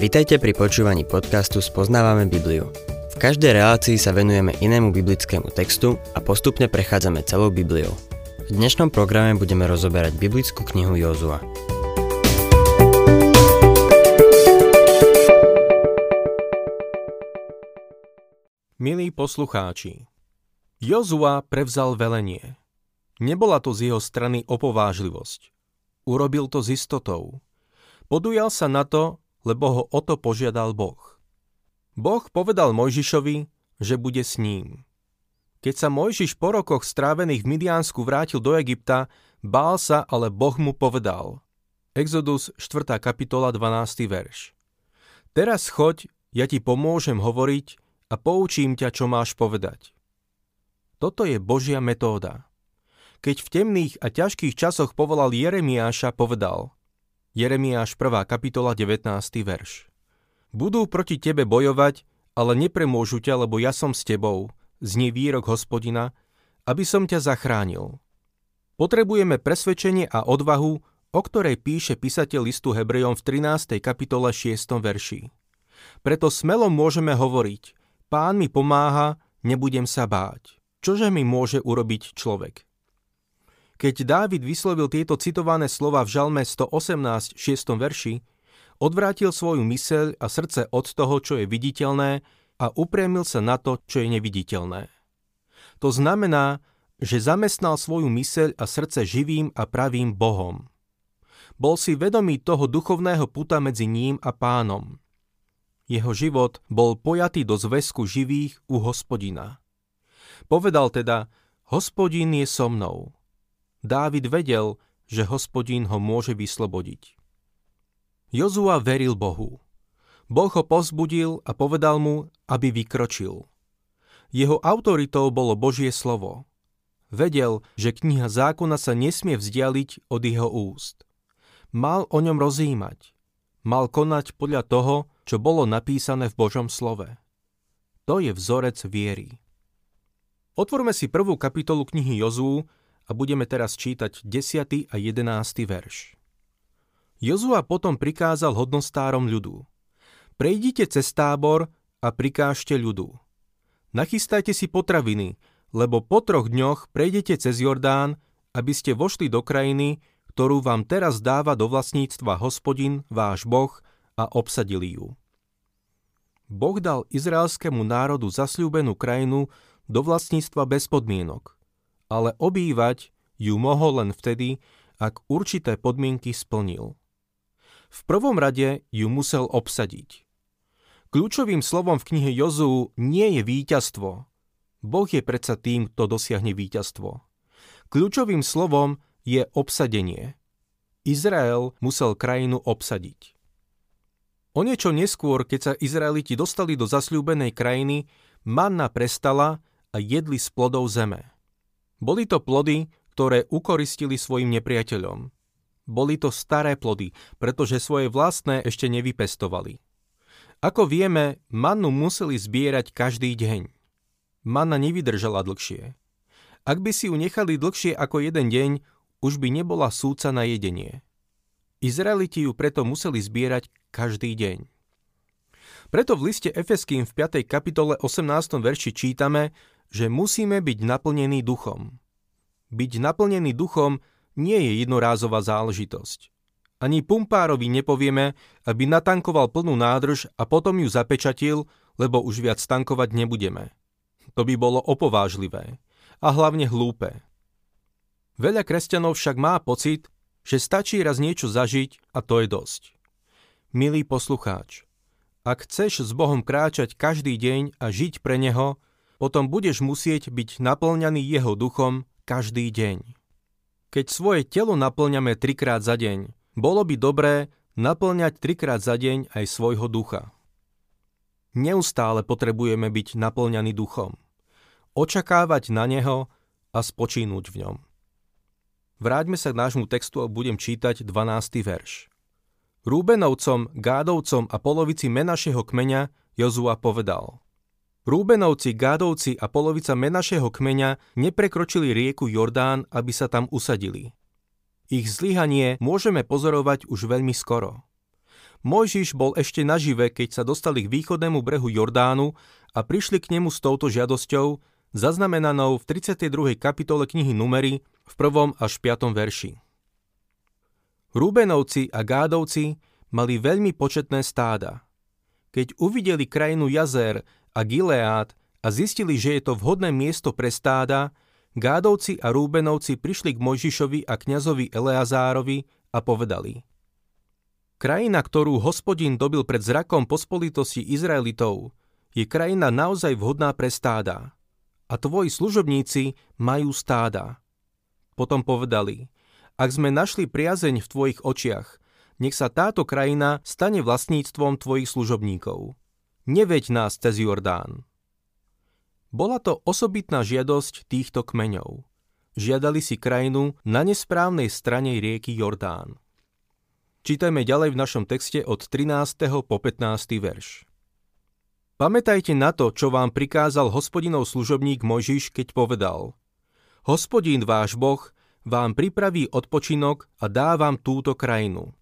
Vitajte pri počúvaní podcastu Spoznávame Bibliu. V každej relácii sa venujeme inému biblickému textu a postupne prechádzame celou Bibliou. V dnešnom programe budeme rozoberať biblickú knihu Jozua. Milí poslucháči, Jozua prevzal velenie. Nebola to z jeho strany opovážlivosť. Urobil to s istotou. Podujal sa na to, lebo ho o to požiadal Boh. Boh povedal Mojžišovi, že bude s ním. Keď sa Mojžiš po rokoch strávených v Midiansku vrátil do Egypta, bál sa, ale Boh mu povedal. Exodus 4. kapitola 12. verš. Teraz choď, ja ti pomôžem hovoriť a poučím ťa, čo máš povedať. Toto je Božia metóda. Keď v temných a ťažkých časoch povolal Jeremiáša, povedal – Jeremiáš 1. kapitola 19. verš. Budú proti tebe bojovať, ale nepremôžu ťa, lebo ja som s tebou, znie výrok hospodina, aby som ťa zachránil. Potrebujeme presvedčenie a odvahu, o ktorej píše písateľ listu Hebrejom v 13. kapitole 6. verši. Preto smelo môžeme hovoriť, pán mi pomáha, nebudem sa báť. Čože mi môže urobiť človek? Keď Dávid vyslovil tieto citované slova v Žalme 118, 6. verši, odvrátil svoju myseľ a srdce od toho, čo je viditeľné a upriemil sa na to, čo je neviditeľné. To znamená, že zamestnal svoju myseľ a srdce živým a pravým Bohom. Bol si vedomý toho duchovného puta medzi ním a pánom. Jeho život bol pojatý do zväzku živých u hospodina. Povedal teda, hospodin je so mnou. Dávid vedel, že hospodín ho môže vyslobodiť. Jozua veril Bohu. Boh ho pozbudil a povedal mu, aby vykročil. Jeho autoritou bolo Božie slovo. Vedel, že kniha zákona sa nesmie vzdialiť od jeho úst. Mal o ňom rozímať. Mal konať podľa toho, čo bolo napísané v Božom slove. To je vzorec viery. Otvorme si prvú kapitolu knihy Jozú a budeme teraz čítať 10. a 11. verš. Jozua potom prikázal hodnostárom ľudu. Prejdite cez tábor a prikážte ľudu. Nachystajte si potraviny, lebo po troch dňoch prejdete cez Jordán, aby ste vošli do krajiny, ktorú vám teraz dáva do vlastníctva hospodin, váš Boh, a obsadili ju. Boh dal izraelskému národu zasľúbenú krajinu do vlastníctva bez podmienok – ale obývať ju mohol len vtedy, ak určité podmienky splnil. V prvom rade ju musel obsadiť. Kľúčovým slovom v knihe Jozú nie je víťazstvo. Boh je predsa tým, kto dosiahne víťazstvo. Kľúčovým slovom je obsadenie. Izrael musel krajinu obsadiť. O niečo neskôr, keď sa Izraeliti dostali do zasľúbenej krajiny, manna prestala a jedli z plodov zeme. Boli to plody, ktoré ukoristili svojim nepriateľom. Boli to staré plody, pretože svoje vlastné ešte nevypestovali. Ako vieme, mannu museli zbierať každý deň. Manna nevydržala dlhšie. Ak by si ju nechali dlhšie ako jeden deň, už by nebola súca na jedenie. Izraeliti ju preto museli zbierať každý deň. Preto v liste Efeským v 5. kapitole 18. verši čítame, že musíme byť naplnení duchom. Byť naplnený duchom nie je jednorázová záležitosť. Ani pumpárovi nepovieme, aby natankoval plnú nádrž a potom ju zapečatil, lebo už viac tankovať nebudeme. To by bolo opovážlivé a hlavne hlúpe. Veľa kresťanov však má pocit, že stačí raz niečo zažiť a to je dosť. Milý poslucháč, ak chceš s Bohom kráčať každý deň a žiť pre Neho, potom budeš musieť byť naplňaný jeho duchom každý deň. Keď svoje telo naplňame trikrát za deň, bolo by dobré naplňať trikrát za deň aj svojho ducha. Neustále potrebujeme byť naplňaný duchom, očakávať na neho a spočínuť v ňom. Vráťme sa k nášmu textu a budem čítať 12. verš. Rúbenovcom, Gádovcom a polovici Menašeho kmeňa Jozua povedal – Rúbenovci, Gádovci a polovica Menašeho kmeňa neprekročili rieku Jordán, aby sa tam usadili. Ich zlyhanie môžeme pozorovať už veľmi skoro. Mojžiš bol ešte nažive, keď sa dostali k východnému brehu Jordánu a prišli k nemu s touto žiadosťou, zaznamenanou v 32. kapitole knihy Numery v 1. až 5. verši. Rúbenovci a Gádovci mali veľmi početné stáda. Keď uvideli krajinu Jazer a Gileát a zistili, že je to vhodné miesto pre stáda, Gádovci a Rúbenovci prišli k Mojžišovi a kňazovi Eleazárovi a povedali – Krajina, ktorú hospodin dobil pred zrakom pospolitosti Izraelitov, je krajina naozaj vhodná pre stáda. A tvoji služobníci majú stáda. Potom povedali, ak sme našli priazeň v tvojich očiach, nech sa táto krajina stane vlastníctvom tvojich služobníkov. Neveď nás cez Jordán. Bola to osobitná žiadosť týchto kmeňov. Žiadali si krajinu na nesprávnej strane rieky Jordán. Čítajme ďalej v našom texte od 13. po 15. verš. Pamätajte na to, čo vám prikázal hospodinov služobník Mojžiš, keď povedal Hospodín váš Boh vám pripraví odpočinok a dá vám túto krajinu.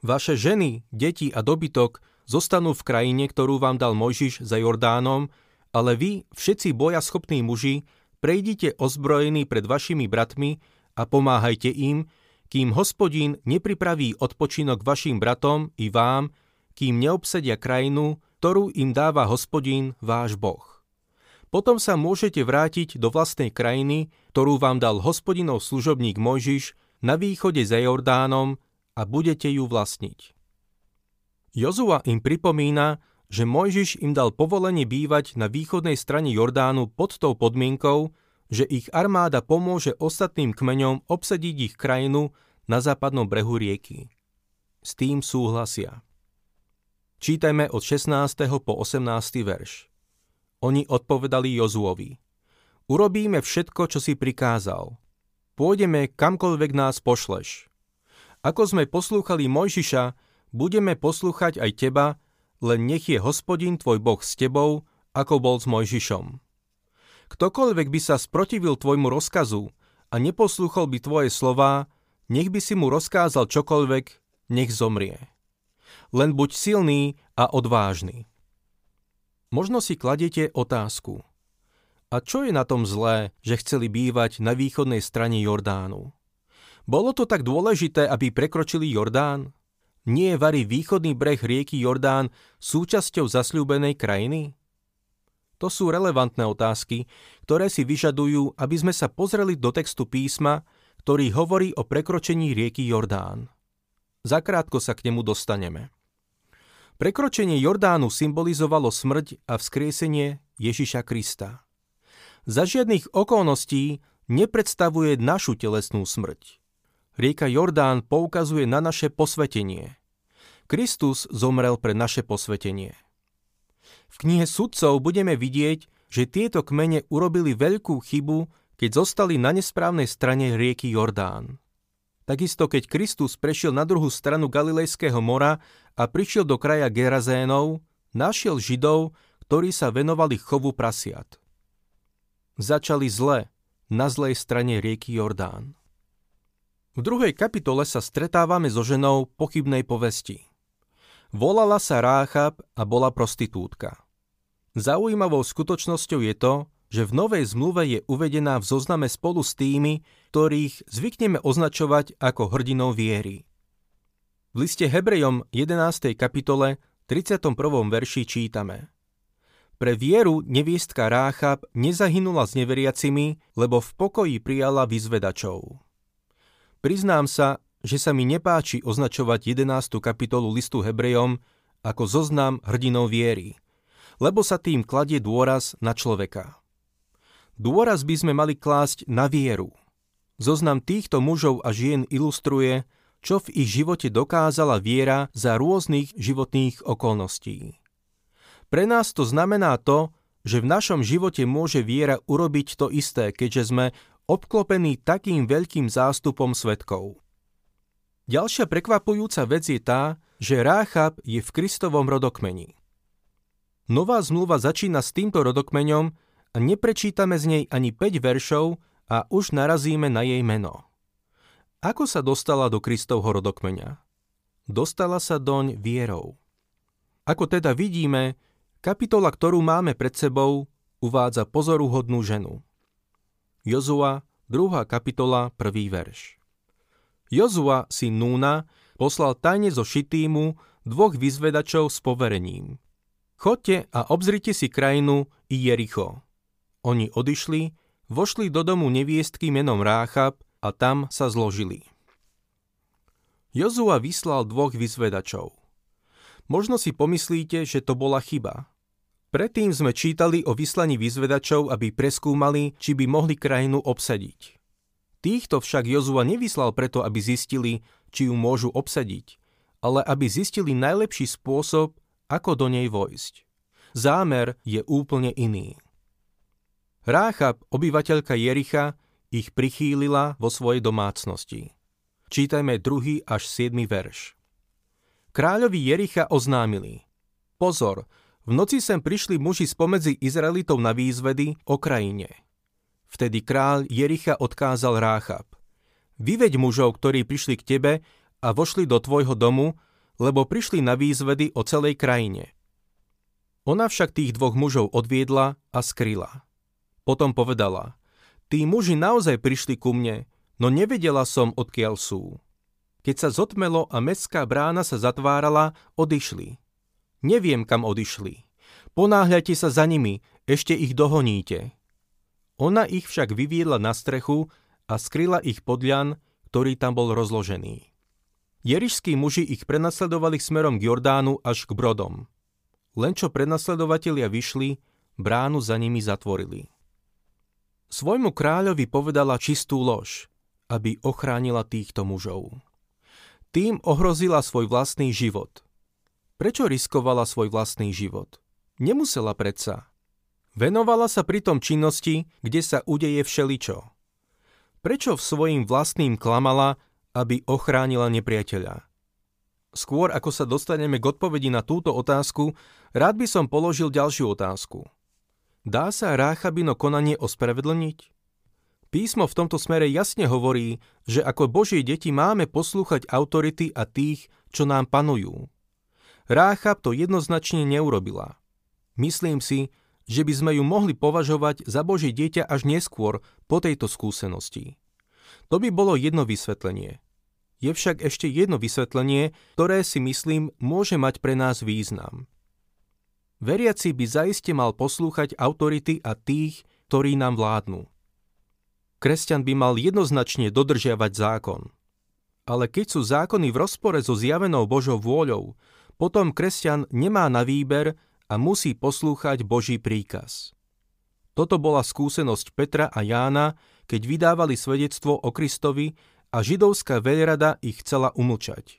Vaše ženy, deti a dobytok zostanú v krajine, ktorú vám dal Mojžiš za Jordánom, ale vy, všetci boja schopní muži, prejdite ozbrojení pred vašimi bratmi a pomáhajte im, kým hospodín nepripraví odpočinok vašim bratom i vám, kým neobsedia krajinu, ktorú im dáva hospodín váš Boh. Potom sa môžete vrátiť do vlastnej krajiny, ktorú vám dal hospodinov služobník Mojžiš na východe za Jordánom a budete ju vlastniť. Jozua im pripomína, že Mojžiš im dal povolenie bývať na východnej strane Jordánu pod tou podmienkou, že ich armáda pomôže ostatným kmeňom obsadiť ich krajinu na západnom brehu rieky. S tým súhlasia. Čítajme od 16. po 18. verš. Oni odpovedali Jozuovi. Urobíme všetko, čo si prikázal. Pôjdeme kamkoľvek nás pošleš. Ako sme poslúchali Mojžiša, budeme poslúchať aj teba, len nech je hospodin tvoj Boh s tebou, ako bol s Mojžišom. Ktokoľvek by sa sprotivil tvojmu rozkazu a neposlúchol by tvoje slová, nech by si mu rozkázal čokoľvek, nech zomrie. Len buď silný a odvážny. Možno si kladiete otázku. A čo je na tom zlé, že chceli bývať na východnej strane Jordánu? Bolo to tak dôležité, aby prekročili Jordán? Nie je varí východný breh rieky Jordán súčasťou zasľúbenej krajiny? To sú relevantné otázky, ktoré si vyžadujú, aby sme sa pozreli do textu písma, ktorý hovorí o prekročení rieky Jordán. Zakrátko sa k nemu dostaneme. Prekročenie Jordánu symbolizovalo smrť a vzkriesenie Ježiša Krista. Za žiadnych okolností nepredstavuje našu telesnú smrť. Rieka Jordán poukazuje na naše posvetenie. Kristus zomrel pre naše posvetenie. V knihe sudcov budeme vidieť, že tieto kmene urobili veľkú chybu, keď zostali na nesprávnej strane rieky Jordán. Takisto keď Kristus prešiel na druhú stranu Galilejského mora a prišiel do kraja Gerazénov, našiel Židov, ktorí sa venovali chovu prasiat. Začali zle, na zlej strane rieky Jordán. V druhej kapitole sa stretávame so ženou pochybnej povesti. Volala sa Ráchab a bola prostitútka. Zaujímavou skutočnosťou je to, že v Novej zmluve je uvedená v zozname spolu s tými, ktorých zvykneme označovať ako hrdinou viery. V liste Hebrejom 11. kapitole 31. verši čítame Pre vieru neviestka Ráchab nezahynula s neveriacimi, lebo v pokoji prijala vyzvedačov. Priznám sa, že sa mi nepáči označovať 11. kapitolu listu Hebrejom ako zoznam hrdinou viery – lebo sa tým kladie dôraz na človeka. Dôraz by sme mali klásť na vieru. Zoznam týchto mužov a žien ilustruje, čo v ich živote dokázala viera za rôznych životných okolností. Pre nás to znamená to, že v našom živote môže viera urobiť to isté, keďže sme obklopení takým veľkým zástupom svetkov. Ďalšia prekvapujúca vec je tá, že Ráchab je v Kristovom rodokmeni. Nová zmluva začína s týmto rodokmeňom a neprečítame z nej ani 5 veršov a už narazíme na jej meno. Ako sa dostala do Kristovho rodokmeňa? dostala sa doň vierou. Ako teda vidíme, kapitola, ktorú máme pred sebou, uvádza pozoruhodnú ženu. Jozua, 2. kapitola, 1. verš. Jozua, syn Núna, poslal tajne zo Šitímu dvoch vyzvedačov s poverením. Chodte a obzrite si krajinu i Jericho. Oni odišli, vošli do domu neviestky menom Ráchab a tam sa zložili. Jozua vyslal dvoch vyzvedačov. Možno si pomyslíte, že to bola chyba. Predtým sme čítali o vyslaní vyzvedačov, aby preskúmali, či by mohli krajinu obsadiť. Týchto však Jozua nevyslal preto, aby zistili, či ju môžu obsadiť, ale aby zistili najlepší spôsob, ako do nej vojsť. Zámer je úplne iný. Ráchab, obyvateľka Jericha, ich prichýlila vo svojej domácnosti. Čítajme 2. až 7. verš. Kráľovi Jericha oznámili. Pozor, v noci sem prišli muži spomedzi Izraelitov na výzvedy o krajine. Vtedy kráľ Jericha odkázal Ráchab. Vyveď mužov, ktorí prišli k tebe a vošli do tvojho domu, lebo prišli na výzvedy o celej krajine. Ona však tých dvoch mužov odviedla a skryla. Potom povedala, tí muži naozaj prišli ku mne, no nevedela som, odkiaľ sú. Keď sa zotmelo a mestská brána sa zatvárala, odišli. Neviem, kam odišli. Ponáhľajte sa za nimi, ešte ich dohoníte. Ona ich však vyviedla na strechu a skryla ich podľan, ktorý tam bol rozložený. Jerišskí muži ich prenasledovali smerom k Jordánu až k Brodom. Len čo prenasledovatelia vyšli, bránu za nimi zatvorili. Svojmu kráľovi povedala čistú lož, aby ochránila týchto mužov. Tým ohrozila svoj vlastný život. Prečo riskovala svoj vlastný život? Nemusela predsa. Venovala sa pritom činnosti, kde sa udeje všeličo. Prečo v svojim vlastným klamala, aby ochránila nepriateľa? Skôr ako sa dostaneme k odpovedi na túto otázku, rád by som položil ďalšiu otázku. Dá sa Ráchabino konanie ospravedlniť? Písmo v tomto smere jasne hovorí, že ako Božie deti máme poslúchať autority a tých, čo nám panujú. Ráchab to jednoznačne neurobila. Myslím si, že by sme ju mohli považovať za Božie dieťa až neskôr po tejto skúsenosti. To by bolo jedno vysvetlenie. Je však ešte jedno vysvetlenie, ktoré si myslím môže mať pre nás význam. Veriaci by zaiste mal poslúchať autority a tých, ktorí nám vládnu. Kresťan by mal jednoznačne dodržiavať zákon. Ale keď sú zákony v rozpore so zjavenou Božou vôľou, potom kresťan nemá na výber a musí poslúchať Boží príkaz. Toto bola skúsenosť Petra a Jána, keď vydávali svedectvo o Kristovi a židovská veľrada ich chcela umlčať.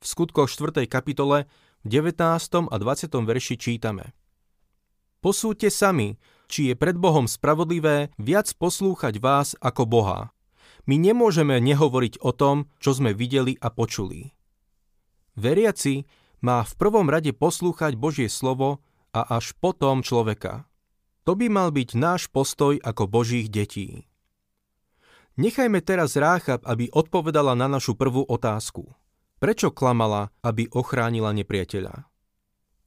V skutkoch 4. kapitole v 19. a 20. verši čítame Posúďte sami, či je pred Bohom spravodlivé viac poslúchať vás ako Boha. My nemôžeme nehovoriť o tom, čo sme videli a počuli. Veriaci má v prvom rade poslúchať Božie slovo a až potom človeka. To by mal byť náš postoj ako Božích detí. Nechajme teraz Ráchab, aby odpovedala na našu prvú otázku. Prečo klamala, aby ochránila nepriateľa?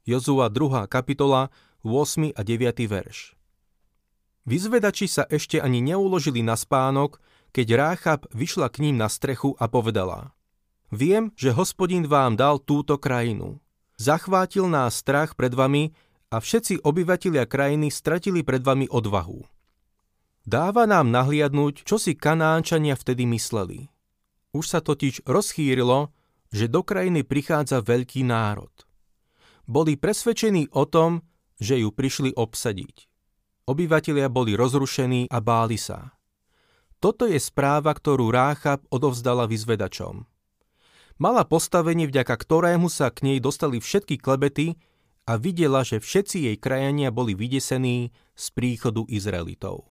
Jozua 2. kapitola, 8. a 9. verš. Vyzvedači sa ešte ani neuložili na spánok, keď Ráchab vyšla k ním na strechu a povedala Viem, že hospodin vám dal túto krajinu. Zachvátil nás strach pred vami a všetci obyvatelia krajiny stratili pred vami odvahu. Dáva nám nahliadnúť, čo si Kanánčania vtedy mysleli. Už sa totiž rozchýrilo, že do krajiny prichádza veľký národ. Boli presvedčení o tom, že ju prišli obsadiť. Obyvatelia boli rozrušení a báli sa. Toto je správa, ktorú Ráchab odovzdala vyzvedačom. Mala postavenie, vďaka ktorému sa k nej dostali všetky klebety a videla, že všetci jej krajania boli vydesení z príchodu Izraelitov.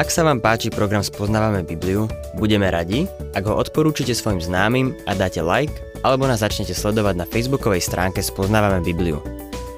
Ak sa vám páči program Spoznávame Bibliu, budeme radi, ak ho odporúčite svojim známym a dáte like alebo nás začnete sledovať na facebookovej stránke Spoznávame Bibliu.